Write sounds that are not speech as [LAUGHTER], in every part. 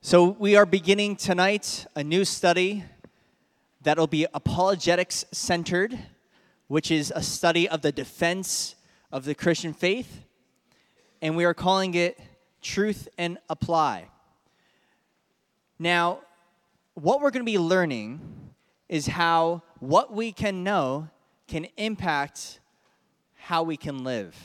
So, we are beginning tonight a new study that'll be apologetics centered, which is a study of the defense of the Christian faith. And we are calling it Truth and Apply. Now, what we're going to be learning is how what we can know can impact how we can live.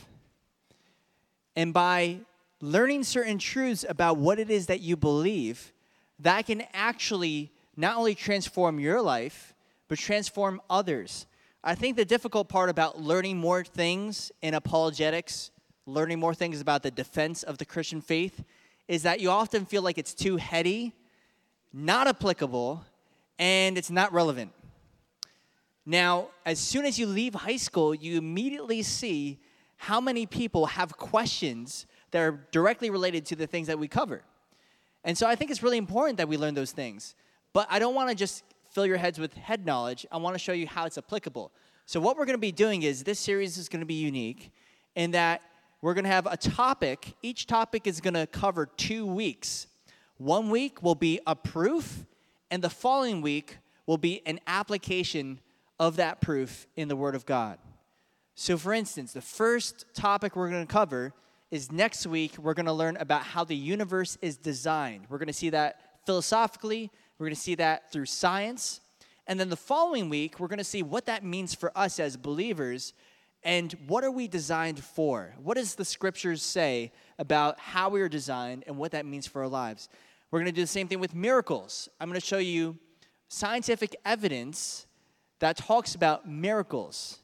And by learning certain truths about what it is that you believe, that can actually not only transform your life, but transform others. I think the difficult part about learning more things in apologetics, learning more things about the defense of the Christian faith, is that you often feel like it's too heady, not applicable, and it's not relevant. Now, as soon as you leave high school, you immediately see how many people have questions that are directly related to the things that we cover. And so I think it's really important that we learn those things. But I don't want to just fill your heads with head knowledge. I want to show you how it's applicable. So, what we're going to be doing is this series is going to be unique in that we're going to have a topic. Each topic is going to cover two weeks. One week will be a proof, and the following week will be an application of that proof in the Word of God. So, for instance, the first topic we're going to cover is next week, we're going to learn about how the universe is designed. We're going to see that philosophically, we're going to see that through science. And then the following week, we're going to see what that means for us as believers and what are we designed for? What does the scriptures say about how we are designed and what that means for our lives? We're going to do the same thing with miracles. I'm going to show you scientific evidence that talks about miracles.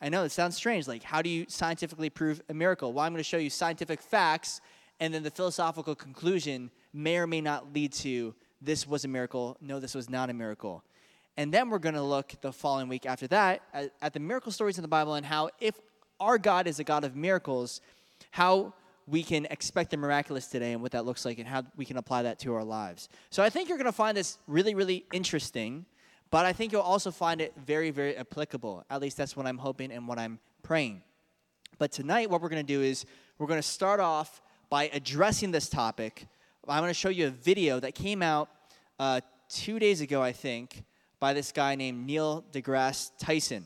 I know it sounds strange. Like, how do you scientifically prove a miracle? Well, I'm going to show you scientific facts, and then the philosophical conclusion may or may not lead to this was a miracle, no, this was not a miracle. And then we're going to look the following week after that at, at, the miracle stories in the Bible and how, if our God is a God of miracles, how we can expect the miraculous today and what that looks like and how we can apply that to our lives. So I think you're going to find this really, really interesting. But I think you'll also find it very, very applicable. At least that's what I'm hoping and what I'm praying. But tonight, what we're going to do is we're going to start off by addressing this topic. I'm going to show you a video that came out uh, two days ago, I think, by this guy named Neil deGrasse Tyson.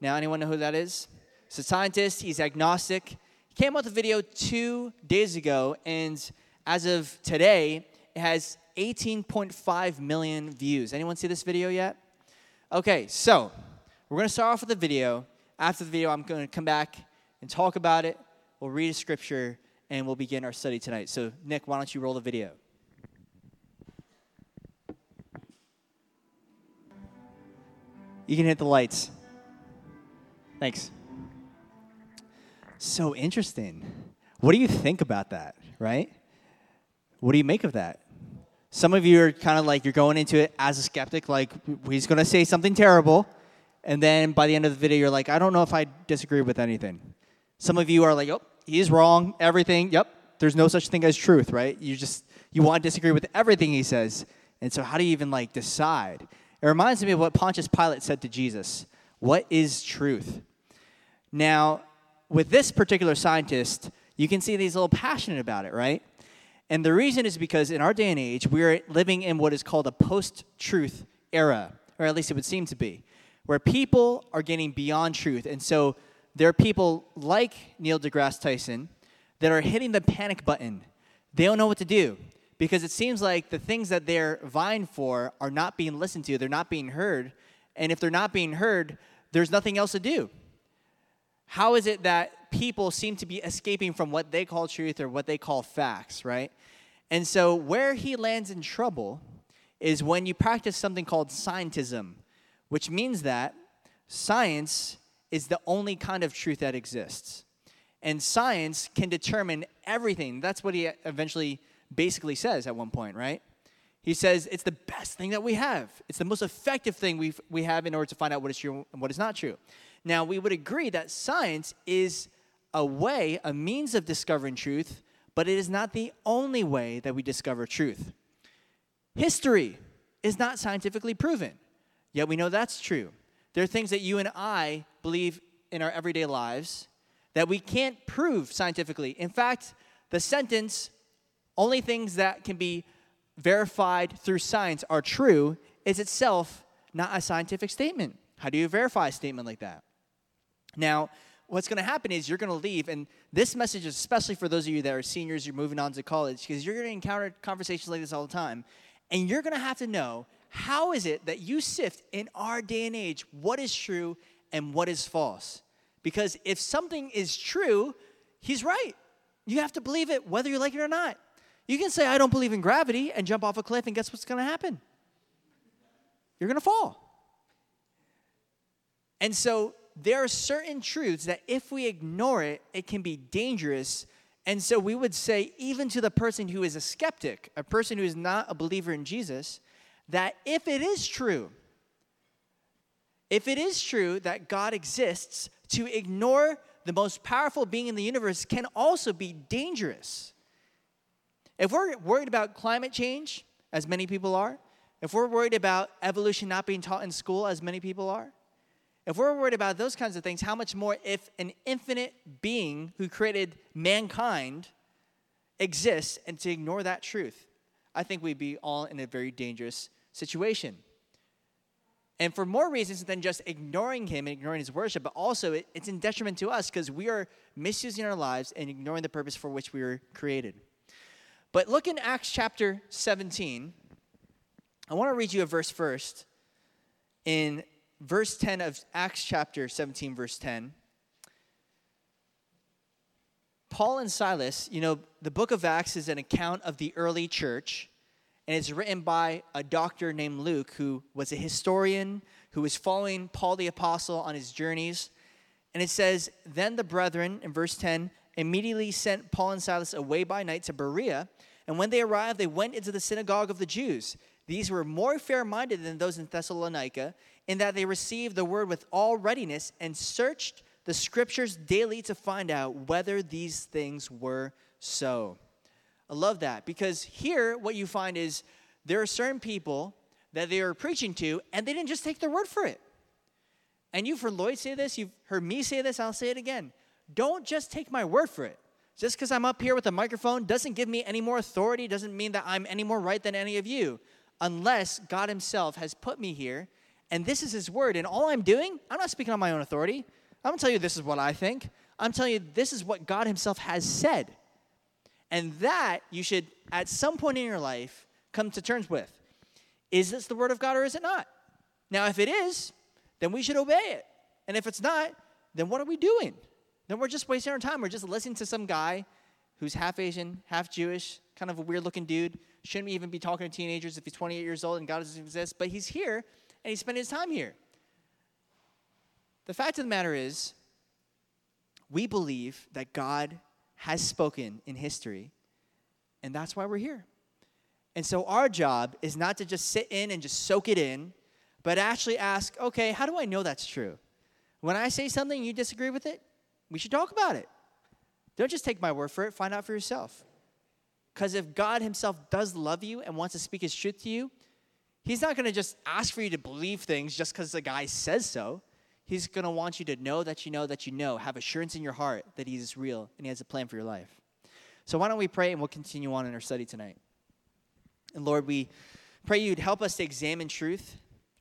Now, anyone know who that is? He's a scientist, he's agnostic. He came out with a video two days ago, and as of today, it has 18.5 million views. Anyone see this video yet? Okay, so we're going to start off with the video. After the video, I'm going to come back and talk about it. We'll read a scripture and we'll begin our study tonight. So, Nick, why don't you roll the video? You can hit the lights. Thanks. So interesting. What do you think about that, right? What do you make of that? Some of you are kind of like, you're going into it as a skeptic, like, he's going to say something terrible. And then by the end of the video, you're like, I don't know if I disagree with anything. Some of you are like, oh, he's wrong, everything. Yep, there's no such thing as truth, right? You just, you want to disagree with everything he says. And so how do you even like decide? It reminds me of what Pontius Pilate said to Jesus What is truth? Now, with this particular scientist, you can see he's a little passionate about it, right? And the reason is because in our day and age, we're living in what is called a post truth era, or at least it would seem to be, where people are getting beyond truth. And so there are people like Neil deGrasse Tyson that are hitting the panic button. They don't know what to do because it seems like the things that they're vying for are not being listened to, they're not being heard. And if they're not being heard, there's nothing else to do. How is it that people seem to be escaping from what they call truth or what they call facts, right? And so, where he lands in trouble is when you practice something called scientism, which means that science is the only kind of truth that exists. And science can determine everything. That's what he eventually basically says at one point, right? He says it's the best thing that we have. It's the most effective thing we we have in order to find out what is true and what is not true. Now, we would agree that science is a way, a means of discovering truth, but it is not the only way that we discover truth. History is not scientifically proven, yet we know that's true. There are things that you and I believe in our everyday lives that we can't prove scientifically. In fact, the sentence, only things that can be verified through science are true is itself not a scientific statement. How do you verify a statement like that? Now, what's going to happen is you're going to leave, and this message is especially for those of you that are seniors, you're moving on to college, because you're going to encounter conversations like this all the time, and you're going to have to know how is it that you sift in our day and age what is true and what is false? Because if something is true, he's right. You have to believe it whether you like it or not. You can say, I don't believe in gravity, and jump off a cliff, and guess what's going to happen? You're going to fall. And so there are certain truths that if we ignore it, it can be dangerous. And so we would say, even to the person who is a skeptic, a person who is not a believer in Jesus, that if it is true, if it is true that God exists, to ignore the most powerful being in the universe can also be dangerous. If we're worried about climate change, as many people are, if we're worried about evolution not being taught in school, as many people are, if we're worried about those kinds of things, how much more if an infinite being who created mankind exists and to ignore that truth? I think we'd be all in a very dangerous situation. And for more reasons than just ignoring him and ignoring his worship, but also it, it's in detriment to us because we are misusing our lives and ignoring the purpose for which we were created. But look in Acts chapter 17. I want to read you a verse first. In verse 10 of Acts chapter 17, verse 10. Paul and Silas, you know, the book of Acts is an account of the early church and it's written by a doctor named Luke, who was a historian who was following Paul the Apostle on his journeys. And it says, Then the brethren, in verse 10, immediately sent Paul and Silas away by night to Berea. And when they arrived, they went into the synagogue of the Jews. These were more fair minded than those in Thessalonica, in that they received the word with all readiness and searched the scriptures daily to find out whether these things were so. I love that because here what you find is there are certain people that they are preaching to and they didn't just take their word for it. And you've heard Lloyd say this, you've heard me say this, I'll say it again. Don't just take my word for it. Just because I'm up here with a microphone doesn't give me any more authority, doesn't mean that I'm any more right than any of you, unless God Himself has put me here and this is His word. And all I'm doing, I'm not speaking on my own authority. I'm gonna tell you this is what I think. I'm telling you this is what God Himself has said. And that you should, at some point in your life, come to terms with. Is this the word of God or is it not? Now, if it is, then we should obey it. And if it's not, then what are we doing? Then we're just wasting our time. We're just listening to some guy who's half Asian, half Jewish, kind of a weird looking dude. Shouldn't even be talking to teenagers if he's 28 years old and God doesn't exist, but he's here and he's spending his time here. The fact of the matter is, we believe that God has spoken in history, and that's why we're here. And so our job is not to just sit in and just soak it in, but actually ask, okay, how do I know that's true? When I say something you disagree with it, we should talk about it. Don't just take my word for it, find out for yourself. Because if God Himself does love you and wants to speak His truth to you, He's not going to just ask for you to believe things just because the guy says so. He's going to want you to know that you know that you know, have assurance in your heart that He is real and He has a plan for your life. So, why don't we pray and we'll continue on in our study tonight? And Lord, we pray you'd help us to examine truth,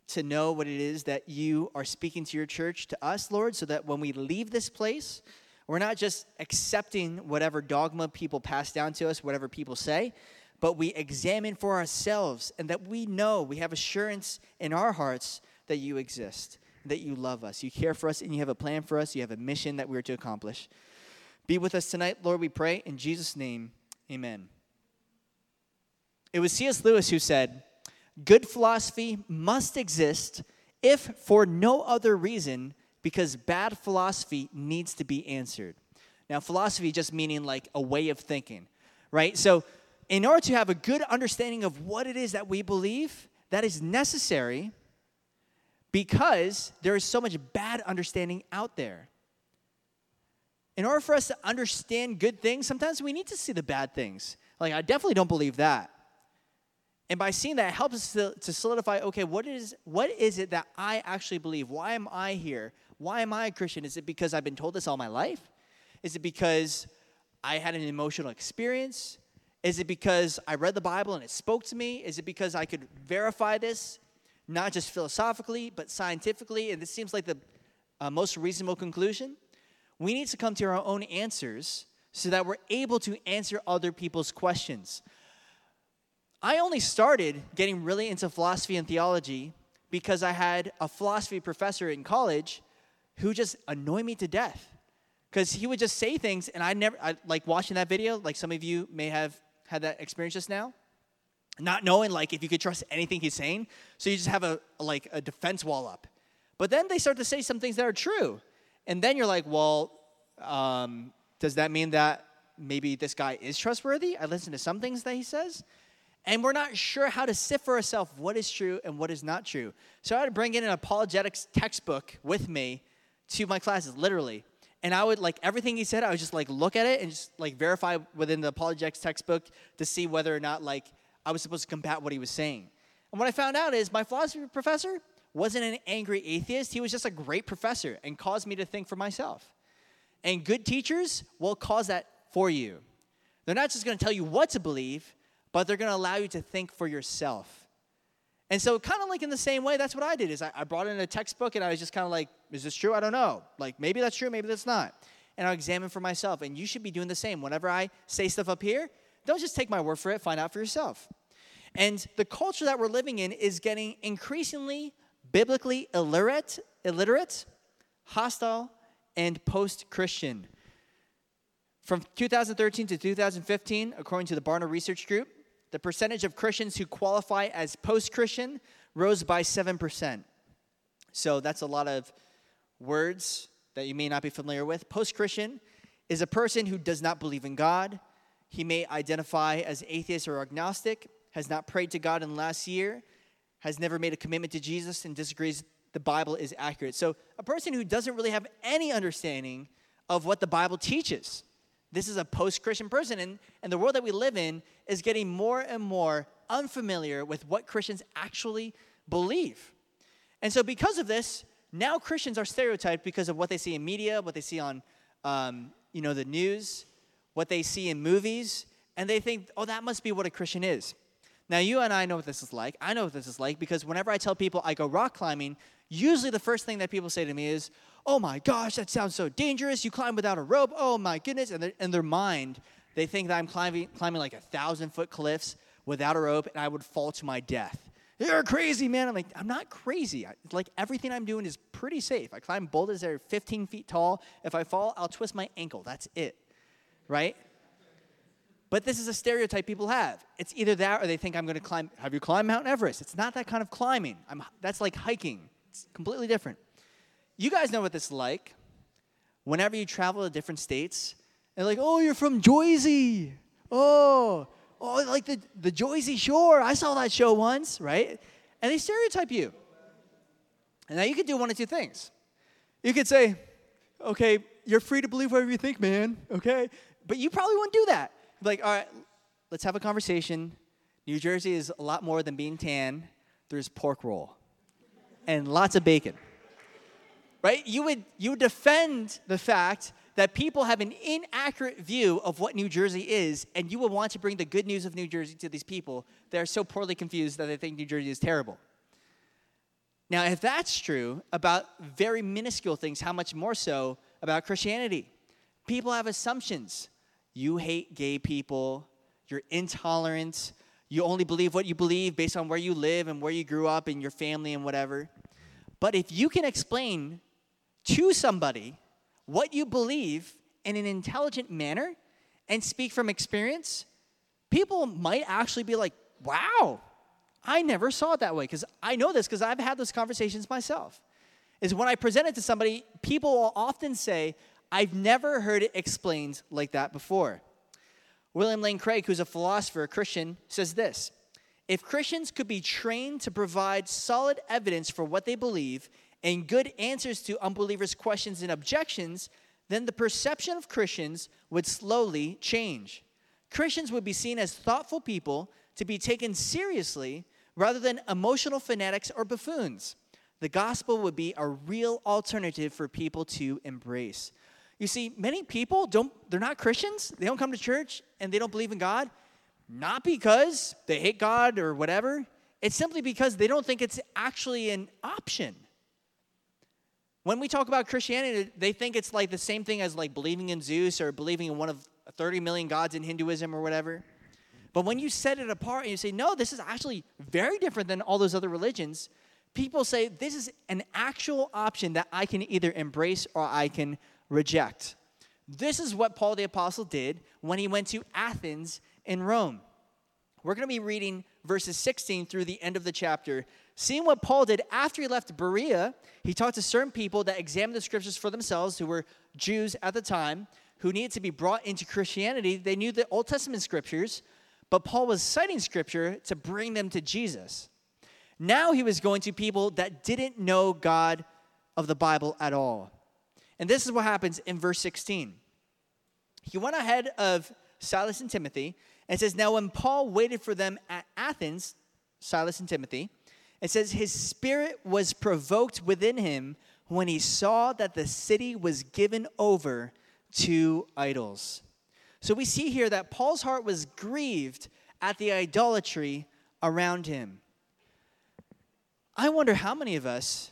to know what it is that you are speaking to your church, to us, Lord, so that when we leave this place, we're not just accepting whatever dogma people pass down to us, whatever people say, but we examine for ourselves and that we know, we have assurance in our hearts that you exist that you love us. You care for us and you have a plan for us. You have a mission that we're to accomplish. Be with us tonight, Lord, we pray. In Jesus' name, amen. It was C.S. Lewis who said, Good philosophy must exist if for no other reason because bad philosophy needs to be answered. Now, philosophy just meaning like a way of thinking, right? So, in order to have a good understanding of what it is that we believe, that is necessary because there is so much bad understanding out there. In order for us to understand good things, sometimes we need to see the bad things. Like, I definitely don't believe that. And by seeing that, it helps us to, to solidify okay, what is, what is it that I actually believe? Why am I here? Why am I a Christian? Is it because I've been told this all my life? Is it because I had an emotional experience? Is it because I read the Bible and it spoke to me? Is it because I could verify this, not just philosophically, but scientifically? And this seems like the uh, most reasonable conclusion. We need to come to our own answers so that we're able to answer other people's questions. I only started getting really into philosophy and theology because I had a philosophy professor in college who just annoyed me to death. Because he would just say things, and I never, I, like watching that video, like some of you may have had that experience just now, not knowing like if you could trust anything he's saying. So you just have a, like a defense wall up. But then they start to say some things that are true. And then you're like, well, um, does that mean that maybe this guy is trustworthy? I listen to some things that he says. And we're not sure how to sift for ourselves what is true and what is not true. So I had to bring in an apologetics textbook with me to my classes, literally. And I would like everything he said, I would just like look at it and just like verify within the apologetics textbook to see whether or not like I was supposed to combat what he was saying. And what I found out is my philosophy professor wasn't an angry atheist. He was just a great professor and caused me to think for myself. And good teachers will cause that for you. They're not just to tell you what to believe, but they're to allow you to think for yourself. And so, kind of like in the same way, that's what I did. Is I, I brought in a textbook and I was just kind of like, "Is this true? I don't know. Like maybe that's true, maybe that's not." And I'll examine for myself. And you should be doing the same. Whenever I say stuff up here, don't just take my word for it. Find out for yourself. And the culture that we're living in is getting increasingly biblically illiterate, illiterate, hostile, and post-Christian. From 2013 to 2015, according to the Barna Research Group, the percentage of Christians who qualify as post Christian rose by 7%. So that's a lot of words that you may not be familiar with. Post Christian is a person who does not believe in God. He may identify as atheist or agnostic, has not prayed to God in the last year, has never made a commitment to Jesus, and disagrees the Bible is accurate. So, a person who doesn't really have any understanding of what the Bible teaches. This is a post Christian person. And, and the world that we live in is getting more and more unfamiliar with what Christians actually believe. And so, because of this, now Christians are stereotyped because of what they see in media, what they see on um, you know, the news, what they see in movies, and they think, oh, that must be what a Christian is. Now, you and I know what this is like. I know what this is like because whenever I tell people I go rock climbing, usually the first thing that people say to me is, oh my gosh, that sounds so dangerous. You climb without a rope. Oh my goodness. And in their mind, they think that I'm climbing, climbing like a thousand foot cliffs without a rope and I would fall to my death. You're crazy, man. I'm like, I'm not crazy. like everything I'm doing is pretty safe. I climb boulders that are 15 feet tall. If I fall, I'll twist my ankle. That's it, right? But this is a stereotype people have. It's either that or they think I'm going to climb. Have you climbed Mount Everest? It's not that kind of climbing. I'm, that's like hiking. It's completely different. You guys know what this is like. Whenever you travel to different states, they're like, oh, you're from Jersey. Oh, oh, like the, the Jersey Shore. I saw that show once, right? And they stereotype you. And now you could do one of two things. You could say, okay, you're free to believe whatever you think, man, okay? But you probably wouldn't do that. Like, all right, let's have a conversation. New Jersey is a lot more than being tan. There's pork roll and lots of bacon right? You would, you would defend the fact that people have an inaccurate view of what New Jersey is, and you would want to bring the good news of New Jersey to these people that are so poorly confused that they think New Jersey is terrible. Now, if that's true about very minuscule things, how much more so about Christianity? People have assumptions. You hate gay people, you're intolerant, you only believe what you believe based on where you live and where you grew up and your family and whatever. But if you can explain to somebody what you believe in an intelligent manner and speak from experience, people might actually be like, wow, I never saw it that way. Because I know this because I've had those conversations myself. Is when I present it to somebody, people will often say, I've never heard it explained like that before. William Lane Craig, who's a philosopher, a Christian, says this If Christians could be trained to provide solid evidence for what they believe and good answers to unbelievers' questions and objections, then the perception of Christians would slowly change. Christians would be seen as thoughtful people to be taken seriously rather than emotional fanatics or buffoons. The gospel would be a real alternative for people to embrace. You see, many people don't, they're not Christians, they don't come to church, and they don't believe in God, not because they hate God or whatever, it's simply because they don't think it's actually an option. When we talk about Christianity, they think it's like the same thing as like believing in Zeus or believing in one of 30 million gods in Hinduism or whatever. But when you set it apart and you say, no, this is actually very different than all those other religions, people say this is an actual option that I can either embrace or I can reject. This is what Paul the Apostle did when he went to Athens in Rome. We're going to be reading verses 16 through the end of the chapter. Seeing what Paul did after he left Berea, he talked to certain people that examined the scriptures for themselves, who were Jews at the time, who needed to be brought into Christianity. They knew the Old Testament scriptures, but Paul was citing scripture to bring them to Jesus. Now he was going to people that didn't know God of the Bible at all. And this is what happens in verse 16. He went ahead of Silas and Timothy and says, Now when Paul waited for them at Athens, Silas and Timothy, it says, His spirit was provoked within him when he saw that the city was given over to idols. So we see here that Paul's heart was grieved at the idolatry around him. I wonder how many of us,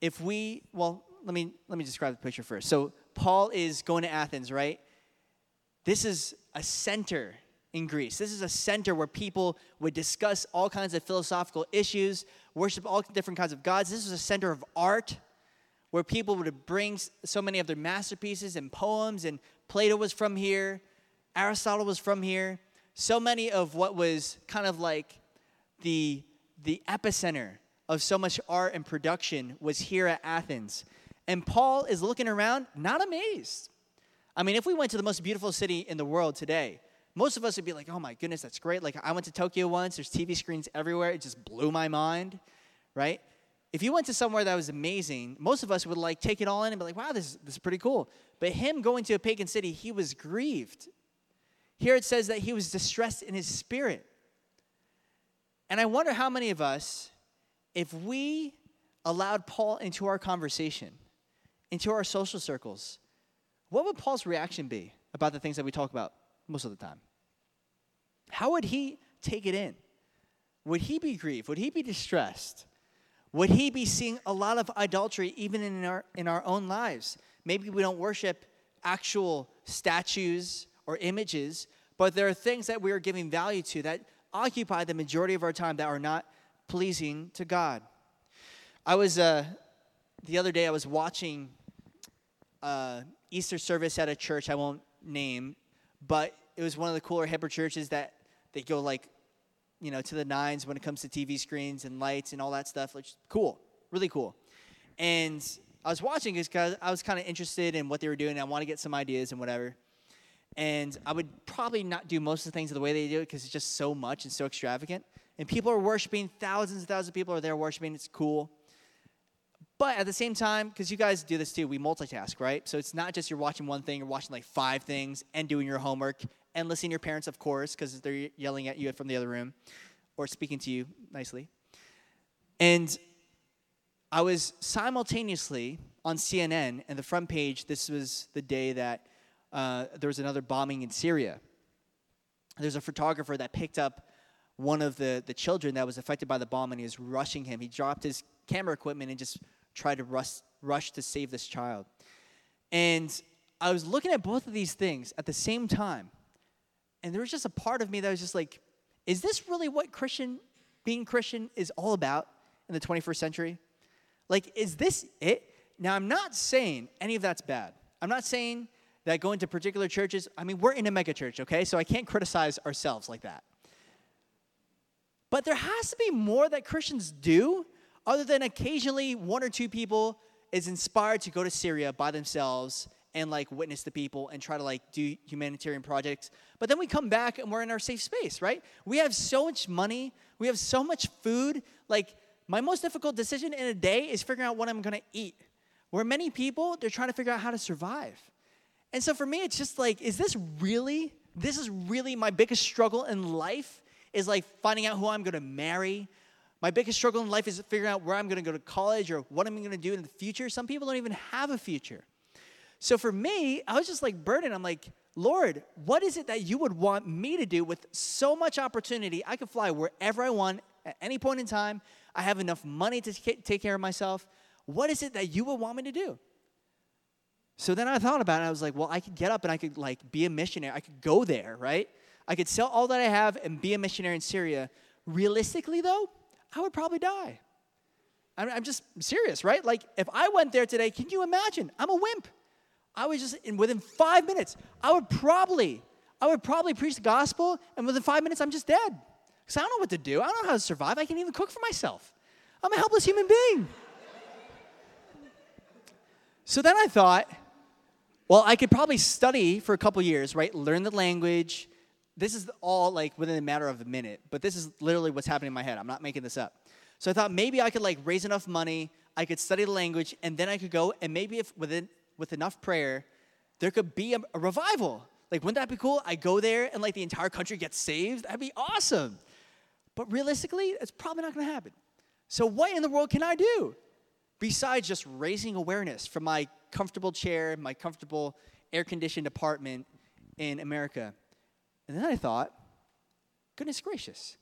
if we, well, let me let me describe the picture first. So Paul is going to Athens, right? This is a center in Greece. This is a center where people would discuss all kinds of philosophical issues, worship all different kinds of gods. This was a center of art where people would bring so many of their masterpieces and poems, and Plato was from here, Aristotle was from here. So many of what was kind of like the, the epicenter of so much art and production was here at Athens. And Paul is looking around, not amazed. I mean, if we went to the most beautiful city in the world today, most of us would be like, oh my goodness, that's great. Like, I went to Tokyo once, there's TV screens everywhere. It just blew my mind, right? If you went to somewhere that was amazing, most of us would like take it all in and be like, wow, this, this is pretty cool. But him going to a pagan city, he was grieved. Here it says that he was distressed in his spirit. And I wonder how many of us, if we allowed Paul into our conversation, into our social circles, what would Paul's reaction be about the things that we talk about most of the time? How would he take it in? Would he be grieved? Would he be distressed? Would he be seeing a lot of idolatry even in our, in our own lives? Maybe we don't worship actual statues or images, but there are things that we are giving value to that occupy the majority of our time that are not pleasing to God. I was, uh, the other day, I was watching uh, Easter service at a church I won't name, but it was one of the cooler, hipper churches that they go like, you know, to the nines when it comes to TV screens and lights and all that stuff. Which cool, really cool. And I was watching because I was kind of interested in what they were doing. I want to get some ideas and whatever. And I would probably not do most of the things the way they do it because it's just so much and so extravagant. And people are worshiping, thousands and thousands of people are there worshiping. It's cool. But at the same time, because you guys do this too, we multitask, right? So it's not just you're watching one thing, you're watching like five things and doing your homework and listening to your parents, of course, because they're yelling at you from the other room or speaking to you nicely. And I was simultaneously on CNN, and the front page, this was the day that uh, there was another bombing in Syria. There's a photographer that picked up one of the, the children that was affected by the bomb and he was rushing him. He dropped his camera equipment and just try to rush, rush to save this child. And I was looking at both of these things at the same time. And there was just a part of me that was just like, is this really what Christian, being Christian, is all about in the 21st century? Like, is this it? Now, I'm not saying any of that's bad. I'm not saying that going to particular churches, I mean, we're in a megachurch, okay? So I can't criticize ourselves like that. But there has to be more that Christians do other than occasionally one or two people is inspired to go to Syria by themselves and like witness the people and try to like do humanitarian projects. But then we come back and we're in our safe space, right? We have so much money, we have so much food. Like my most difficult decision in a day is figuring out what I'm going to eat. Where many people they're trying to figure out how to survive. And so for me it's just like is this really this is really my biggest struggle in life is like finding out who I'm going to marry, my biggest struggle in life is figuring out where I'm going to go to college or what I'm going to do in the future. Some people don't even have a future. So for me, I was just like burdened. I'm like, Lord, what is it that you would want me to do with so much opportunity? I could fly wherever I want at any point in time. I have enough money to take care of myself. What is it that you would want me to do? So then I thought about it. I was like, well, I could get up and I could like be a missionary. I could go there, right? I could sell all that I have and be a missionary in Syria. Realistically, though, I would probably die. I'm just serious, right? Like, if I went there today, can you imagine? I'm a wimp. I was just, in within five minutes, I would probably, I would probably preach the gospel, and within five minutes, I'm just dead. Because I don't know what to do. I don't know how to survive. I can't even cook for myself. I'm a helpless human being. so then I thought, well, I could probably study for a couple years, right? Learn the language. This is all like within a matter of a minute, but this is literally what's happening in my head. I'm not making this up. So I thought maybe I could like raise enough money, I could study the language, and then I could go and maybe if within with enough prayer, there could be a, a revival. Like, wouldn't that be cool? I go there and like the entire country gets saved. That'd be awesome. But realistically, it's probably not gonna happen. So, what in the world can I do besides just raising awareness from my comfortable chair, my comfortable air conditioned apartment in America? And then I thought, goodness gracious,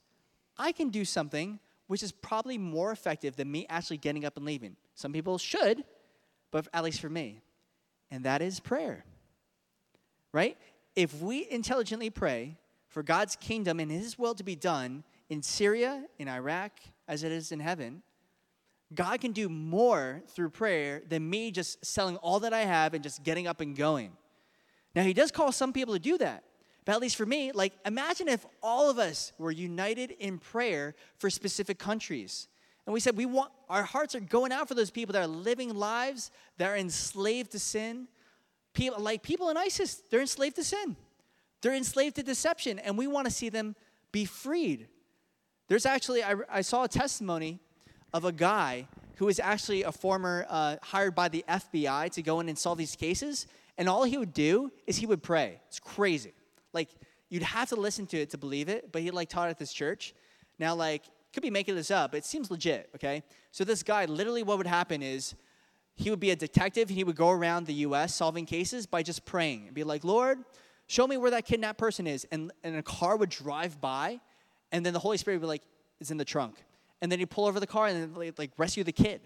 I can do something which is probably more effective than me actually getting up and leaving. Some people should, but at least for me. And that is prayer. Right? If we intelligently pray for God's kingdom and His will to be done in Syria, in Iraq, as it is in heaven, God can do more through prayer than me just selling all that I have and just getting up and going. Now, He does call some people to do that. But at least for me, like imagine if all of us were united in prayer for specific countries. And we said we want our hearts are going out for those people that are living lives that are enslaved to sin. People like people in ISIS, they're enslaved to sin. They're enslaved to deception, and we want to see them be freed. There's actually, I, I saw a testimony of a guy who was actually a former uh, hired by the FBI to go in and solve these cases, and all he would do is he would pray. It's crazy. Like, you'd have to listen to it to believe it, but he like taught at this church. Now, like, could be making this up, but it seems legit, okay? So this guy, literally what would happen is he would be a detective and he would go around the US solving cases by just praying and be like, Lord, show me where that kidnapped person is. And, and a car would drive by, and then the Holy Spirit would be like, it's in the trunk. And then he'd pull over the car and then like rescue the kid.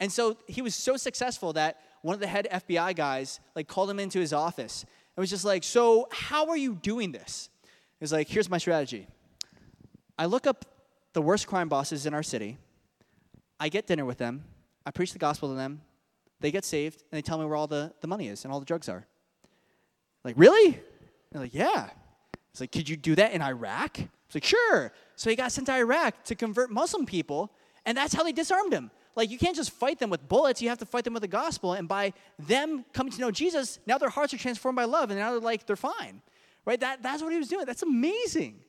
And so he was so successful that one of the head FBI guys like called him into his office it was just like, so how are you doing this? It was like, here's my strategy. I look up the worst crime bosses in our city. I get dinner with them. I preach the gospel to them. They get saved, and they tell me where all the, the money is and all the drugs are. Like, really? They're like, yeah. It's like, could you do that in Iraq? It's like, sure. So he got sent to Iraq to convert Muslim people, and that's how they disarmed him. Like, you can't just fight them with bullets, you have to fight them with the gospel. And by them coming to know Jesus, now their hearts are transformed by love, and now they're like, they're fine. Right? That, that's what he was doing. That's amazing.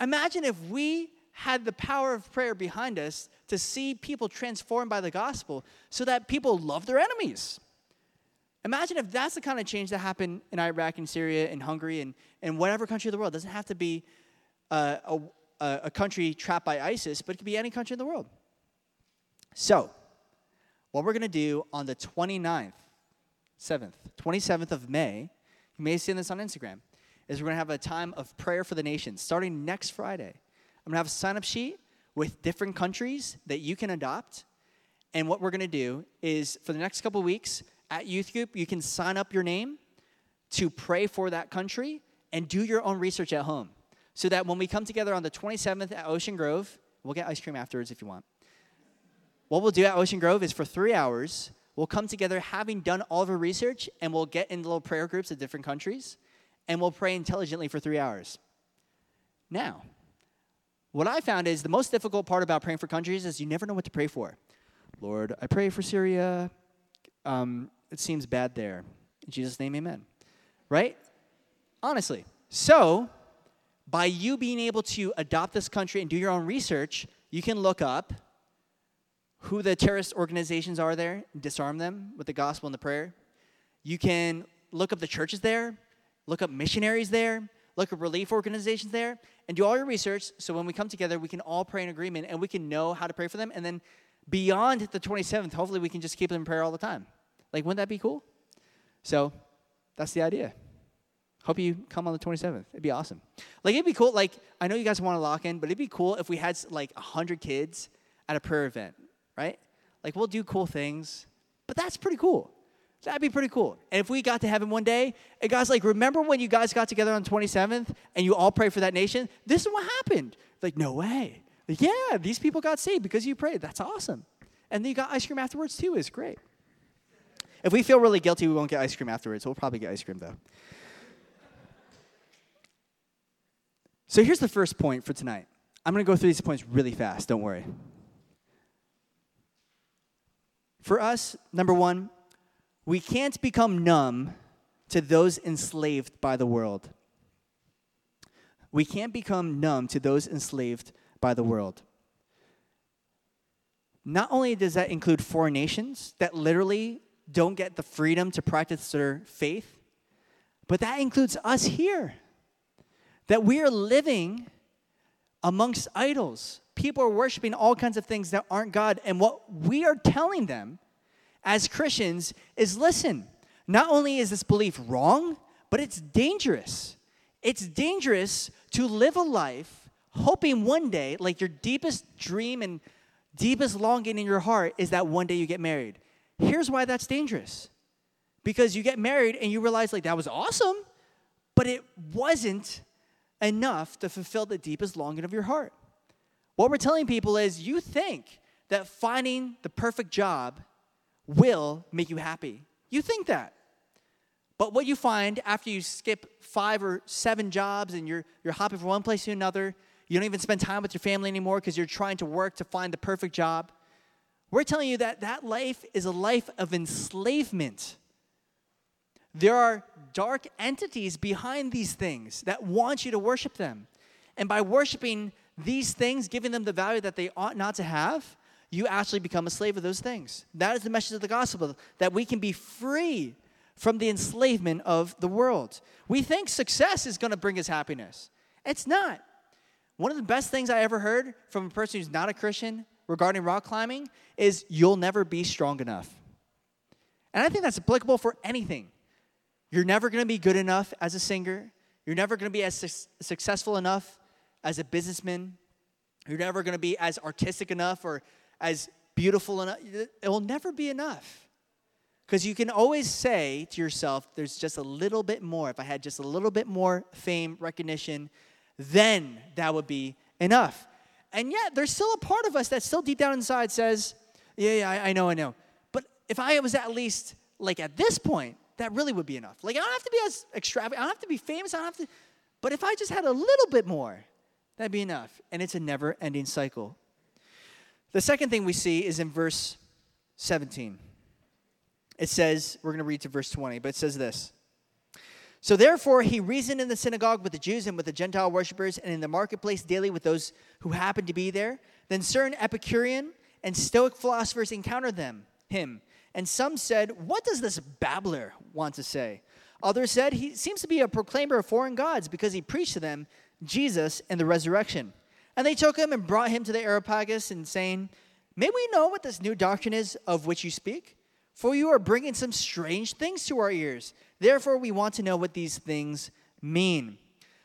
Imagine if we had the power of prayer behind us to see people transformed by the gospel so that people love their enemies. Imagine if that's the kind of change that happened in Iraq and Syria and Hungary and, and whatever country of the world. It doesn't have to be uh, a, a country trapped by ISIS, but it could be any country in the world. So, what we're going to do on the 29th, 7th, 27th of May, you may have seen this on Instagram, is we're going to have a time of prayer for the nations starting next Friday. I'm going to have a sign up sheet with different countries that you can adopt. And what we're going to do is for the next couple weeks at youth group, you can sign up your name to pray for that country and do your own research at home. So that when we come together on the 27th at Ocean Grove, we'll get ice cream afterwards if you want. What we'll do at Ocean Grove is for three hours, we'll come together having done all of our research and we'll get in little prayer groups of different countries and we'll pray intelligently for three hours. Now, what I found is the most difficult part about praying for countries is you never know what to pray for. Lord, I pray for Syria. Um, it seems bad there. In Jesus' name, amen. Right? Honestly. So, by you being able to adopt this country and do your own research, you can look up who the terrorist organizations are there, disarm them with the gospel and the prayer. You can look up the churches there, look up missionaries there, look up relief organizations there, and do all your research so when we come together, we can all pray in agreement and we can know how to pray for them. And then beyond the 27th, hopefully we can just keep them in prayer all the time. Like, wouldn't that be cool? So that's the idea. Hope you come on the 27th. It'd be awesome. Like, it'd be cool. Like, I know you guys want to lock in, but it'd be cool if we had like 100 kids at a prayer event, right? Like, we'll do cool things, but that's pretty cool. That'd be pretty cool. And if we got to heaven one day, and guys, like, remember when you guys got together on 27th and you all prayed for that nation? This is what happened. Like, no way. Like, yeah, these people got saved because you prayed. That's awesome. And then you got ice cream afterwards, too. It's great. If we feel really guilty, we won't get ice cream afterwards. We'll probably get ice cream, though. So here's the first point for tonight. I'm going to go through these points really fast. Don't worry. For us, number one, we can't become numb to those enslaved by the world. We can't become numb to those enslaved by the world. Not only does that include foreign nations that literally don't get the freedom to practice their faith, but that includes us here. That we are living amongst idols. People are worshiping all kinds of things that aren't God. And what we are telling them as Christians is listen, not only is this belief wrong, but it's dangerous. It's dangerous to live a life hoping one day, like your deepest dream and deepest longing in your heart is that one day you get married. Here's why that's dangerous. Because you get married and you realize, like, that was awesome, but it wasn't enough to fulfill the deepest longing of your heart. What we're telling people is you think that finding the perfect job will make you happy. You think that. But what you find after you skip five or seven jobs and you're, you're hopping from one place to another, you don't even spend time with your family anymore because you're trying to work to find the perfect job. We're telling you that that life is a life of enslavement. There are dark entities behind these things that want you to worship them. And by worshiping these things, giving them the value that they ought not to have, you actually become a slave of those things. That is the message of the gospel that we can be free from the enslavement of the world. We think success is going to bring us happiness. It's not. One of the best things I ever heard from a person who's not a Christian regarding rock climbing is you'll never be strong enough. And I think that's applicable for anything. You're never going to be good enough as a singer. You're never going to be as su- successful enough as a businessman. You're never going to be as artistic enough or as beautiful enough. It will never be enough. Because you can always say to yourself, there's just a little bit more. If I had just a little bit more fame, recognition, then that would be enough. And yet, there's still a part of us that still deep down inside says, Yeah, yeah, I, I know, I know. But if I was at least like at this point, that really would be enough. Like, I don't have to be as extravagant, I don't have to be famous, I don't have to, but if I just had a little bit more, that'd be enough. And it's a never ending cycle. The second thing we see is in verse 17. It says, we're going to read to verse 20, but it says this. So therefore, he reasoned in the synagogue with the Jews and with the Gentile worshippers, and in the marketplace daily with those who happened to be there. Then certain Epicurean and Stoic philosophers encountered them, him. And some said, What does this babbler want to say? Others said, He seems to be a proclaimer of foreign gods because he preached to them Jesus and the resurrection. And they took him and brought him to the Areopagus, and saying, May we know what this new doctrine is of which you speak? For you are bringing some strange things to our ears. Therefore, we want to know what these things mean.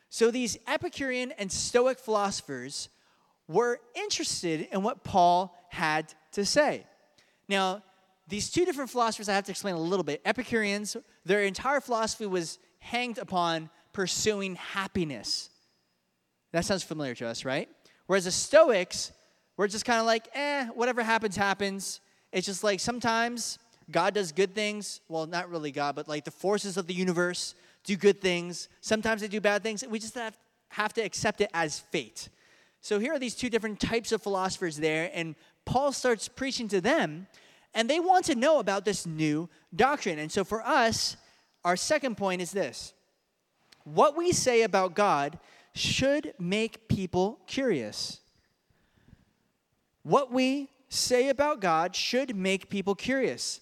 So, these Epicurean and Stoic philosophers were interested in what Paul had to say. Now, these two different philosophers I have to explain a little bit. Epicureans, their entire philosophy was hanged upon pursuing happiness. That sounds familiar to us, right? Whereas the Stoics we're just kind of like, eh, whatever happens, happens. It's just like sometimes God does good things. Well, not really God, but like the forces of the universe do good things. Sometimes they do bad things. We just have, have to accept it as fate. So here are these two different types of philosophers there, and Paul starts preaching to them, and they want to know about this new doctrine. And so for us, our second point is this what we say about God should make people curious. What we say about God should make people curious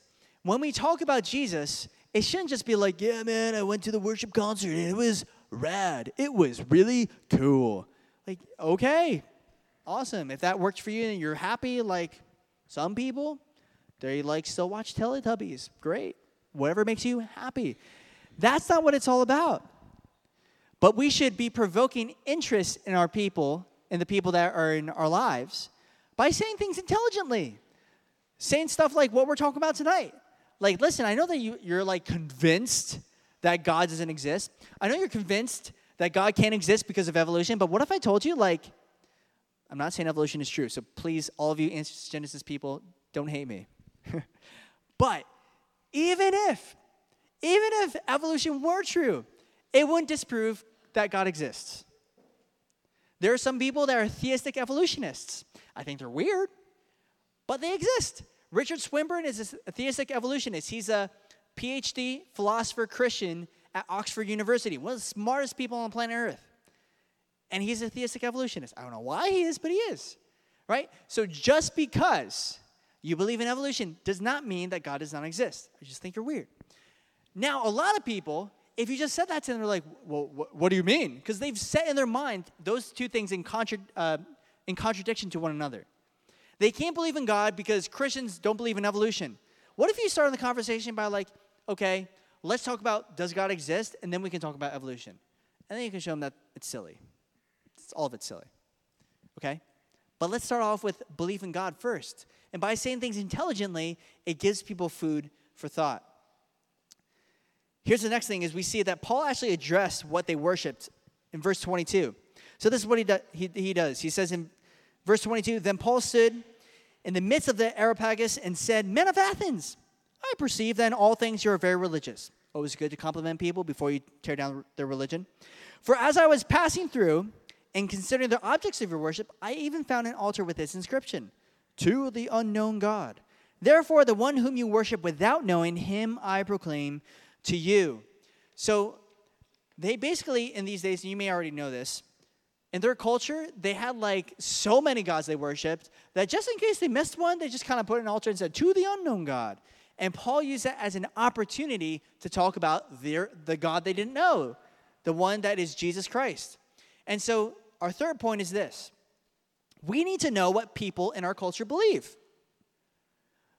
when we talk about Jesus, it shouldn't just be like, yeah, man, I went to the worship concert and it was rad. It was really cool. Like, okay, awesome. If that works for you and you're happy, like some people, they like still watch Teletubbies. Great. whatever makes you happy. That's not what it's all about. But we should be provoking interest in our people and the people that are in our lives by saying things intelligently. Saying stuff like what we're talking about tonight. Like, listen, I know that you, you're like convinced that God doesn't exist. I know you're convinced that God can't exist because of evolution, but what if I told you, like, I'm not saying evolution is true, so please, all of you Genesis people, don't hate me. [LAUGHS] but even if, even if evolution were true, it wouldn't disprove that God exists. There are some people that are theistic evolutionists. I think they're weird, but they exist. Richard Swinburne is a theistic evolutionist. He's a PhD philosopher Christian at Oxford University, one of the smartest people on planet Earth. And he's a theistic evolutionist. I don't know why he is, but he is. Right? So just because you believe in evolution does not mean that God does not exist. I just think you're weird. Now, a lot of people, if you just said that to them, they're like, well, wh- what do you mean? Because they've set in their mind those two things in, contra- uh, in contradiction to one another. They can't believe in God because Christians don't believe in evolution. What if you start the conversation by, like, okay, let's talk about does God exist, and then we can talk about evolution. And then you can show them that it's silly. It's all of it silly. Okay? But let's start off with belief in God first. And by saying things intelligently, it gives people food for thought. Here's the next thing is we see that Paul actually addressed what they worshiped in verse 22. So this is what he, do, he, he does. He says in verse 22, Then Paul stood in the midst of the Areopagus and said, Men of Athens, I perceive then all things you are very religious. Always good to compliment people before you tear down their religion. For as I was passing through and considering the objects of your worship, I even found an altar with this inscription To the unknown God. Therefore, the one whom you worship without knowing, him I proclaim to you. So, they basically, in these days, you may already know this, in their culture, they had like so many gods they worshiped that just in case they missed one, they just kind of put an altar and said, To the unknown God. And Paul used that as an opportunity to talk about their, the God they didn't know, the one that is Jesus Christ. And so, our third point is this we need to know what people in our culture believe.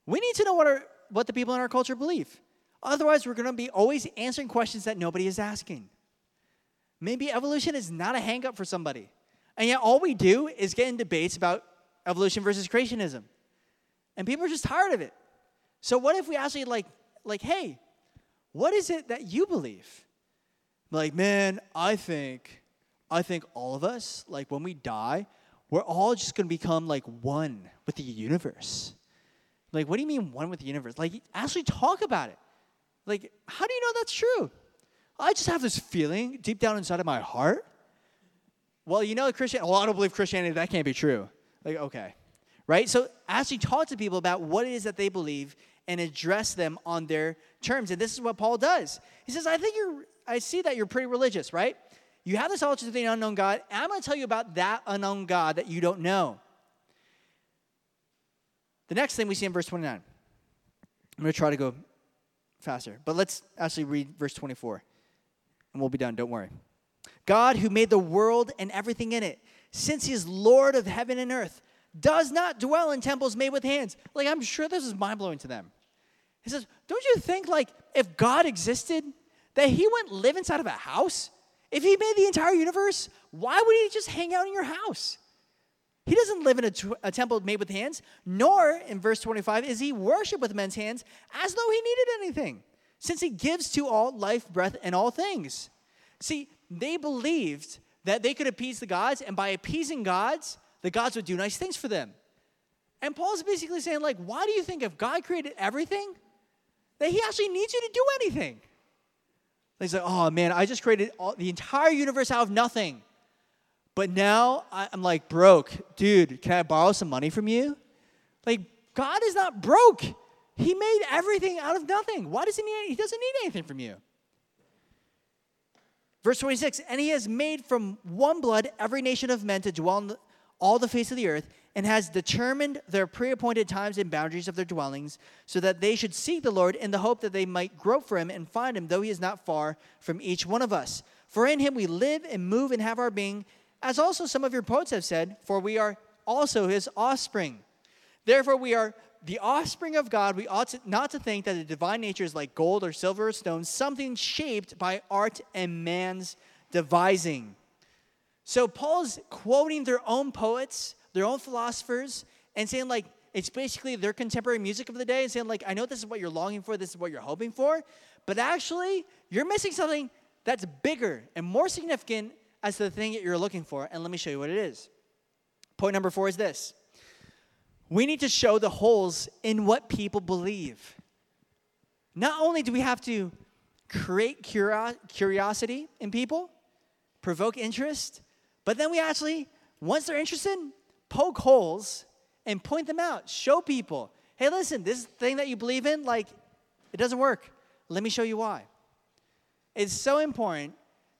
We need to know what, our, what the people in our culture believe. Otherwise, we're going to be always answering questions that nobody is asking. Maybe evolution is not a hangup for somebody. And yet, all we do is get in debates about evolution versus creationism. And people are just tired of it. So, what if we actually, like, like, hey, what is it that you believe? Like, man, I think, I think all of us, like, when we die, we're all just gonna become like one with the universe. Like, what do you mean one with the universe? Like, actually talk about it. Like, how do you know that's true? I just have this feeling deep down inside of my heart. Well, you know, Christian. Well, I don't believe Christianity. That can't be true. Like, okay, right? So, actually, talk to people about what it is that they believe and address them on their terms. And this is what Paul does. He says, "I think you're. I see that you're pretty religious, right? You have this altar to the unknown God, and I'm going to tell you about that unknown God that you don't know." The next thing we see in verse 29. I'm going to try to go faster, but let's actually read verse 24 and we'll be done. Don't worry. God, who made the world and everything in it, since he is Lord of heaven and earth, does not dwell in temples made with hands. Like, I'm sure this is mind blowing to them. He says, Don't you think, like, if God existed, that he wouldn't live inside of a house? If he made the entire universe, why would he just hang out in your house? He doesn't live in a, t- a temple made with hands, nor, in verse 25, is he worshiped with men's hands as though he needed anything since he gives to all life, breath, and all things. See, they believed that they could appease the gods, and by appeasing gods, the gods would do nice things for them. And Paul's basically saying, like, why do you think if God created everything, that he actually needs you to do anything? He's like, oh man, I just created all, the entire universe out of nothing. But now I'm like broke. Dude, can I borrow some money from you? Like, God is not broke. He made everything out of nothing. Why does he need? He doesn't need anything from you. Verse 26, and he has made from one blood every nation of men to dwell on all the face of the earth, and has determined their pre appointed times and boundaries of their dwellings, so that they should seek the Lord in the hope that they might grope for him and find him, though he is not far from each one of us. For in him we live and move and have our being, as also some of your poets have said, for we are also his offspring. Therefore, we are the offspring of God, we ought to, not to think that the divine nature is like gold or silver or stone, something shaped by art and man's devising. So Paul's quoting their own poets, their own philosophers, and saying, like, it's basically their contemporary music of the day and saying, like, I know this is what you're longing for, this is what you're hoping for, but actually, you're missing something that's bigger and more significant as the thing that you're looking for. And let me show you what it is. Point number four is this we need to show the holes in what people believe. Not only do we have to create curiosity in people, provoke interest, but then we actually, once they're interested, poke holes and point them out. Show people, hey, listen, this thing that you believe in, like, it doesn't work. Let me show you why. It's so important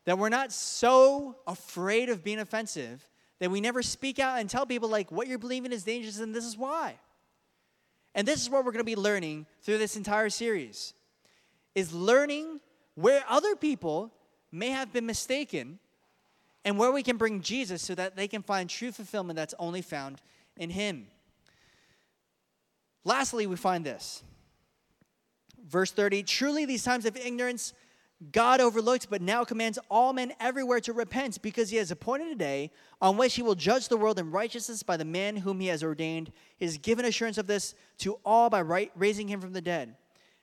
that we're not so afraid of being offensive that we never speak out and tell people, like, what you're believing is dangerous and this is why. And this is what we're going to be learning through this entire series is learning where other people may have been mistaken and where we can bring Jesus so that they can find true fulfillment that's only found in him. Lastly, we find this. Verse 30 Truly, these times of ignorance God overlooked, but now commands all men everywhere to repent, because he has appointed a day on which he will judge the world in righteousness by the man whom he has ordained. He has given assurance of this to all by right, raising him from the dead.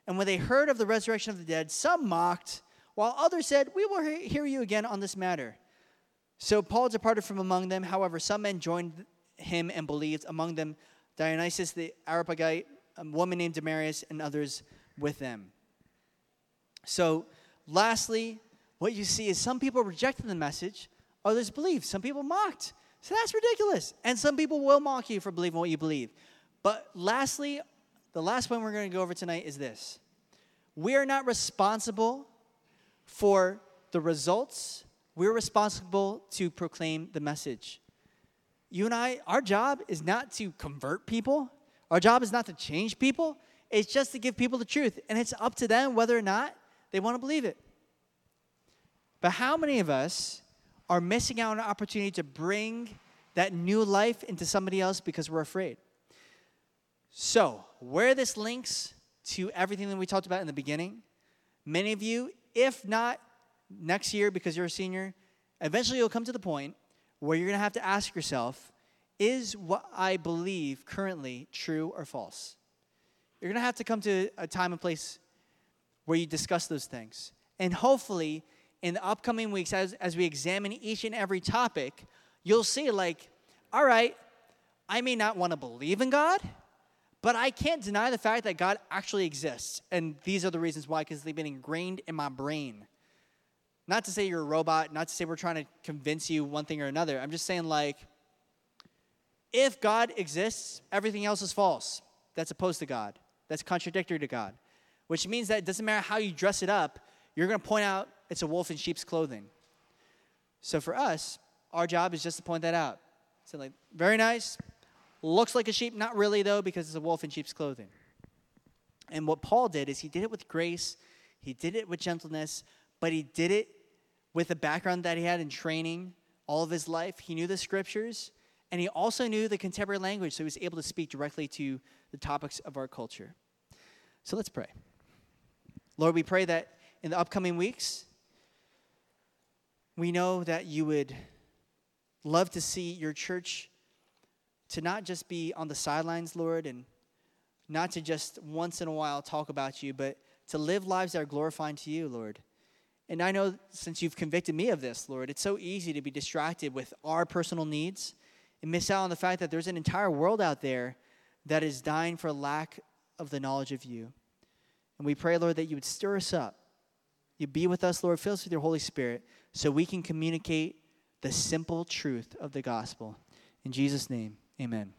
And when they heard of the resurrection of the dead, some mocked, while others said, We will hear you again on this matter. So Paul departed from among them. However, some men joined him and believed, among them Dionysius the Areopagite, a woman named Damaris, and others with them. So, Lastly, what you see is some people rejected the message, others believed. Some people mocked. So that's ridiculous. And some people will mock you for believing what you believe. But lastly, the last point we're going to go over tonight is this we are not responsible for the results, we're responsible to proclaim the message. You and I, our job is not to convert people, our job is not to change people, it's just to give people the truth. And it's up to them whether or not they want to believe it. But how many of us are missing out on an opportunity to bring that new life into somebody else because we're afraid? So, where this links to everything that we talked about in the beginning, many of you, if not next year because you're a senior, eventually you'll come to the point where you're going to have to ask yourself, is what I believe currently true or false? You're going to have to come to a time and place where you discuss those things. And hopefully, in the upcoming weeks, as, as we examine each and every topic, you'll see, like, all right, I may not want to believe in God, but I can't deny the fact that God actually exists. And these are the reasons why, because they've been ingrained in my brain. Not to say you're a robot, not to say we're trying to convince you one thing or another. I'm just saying, like, if God exists, everything else is false. That's opposed to God, that's contradictory to God which means that it doesn't matter how you dress it up, you're going to point out it's a wolf in sheep's clothing. So for us, our job is just to point that out. So, like, very nice, looks like a sheep, not really though, because it's a wolf in sheep's clothing. And what Paul did is he did it with grace, he did it with gentleness, but he did it with the background that he had in training all of his life. He knew the scriptures, and he also knew the contemporary language, so he was able to speak directly to the topics of our culture. So let's pray. Lord, we pray that in the upcoming weeks, we know that you would love to see your church to not just be on the sidelines, Lord, and not to just once in a while talk about you, but to live lives that are glorifying to you, Lord. And I know since you've convicted me of this, Lord, it's so easy to be distracted with our personal needs and miss out on the fact that there's an entire world out there that is dying for lack of the knowledge of you. And we pray, Lord, that you would stir us up. You be with us, Lord. Fill us with your Holy Spirit so we can communicate the simple truth of the gospel. In Jesus' name, amen.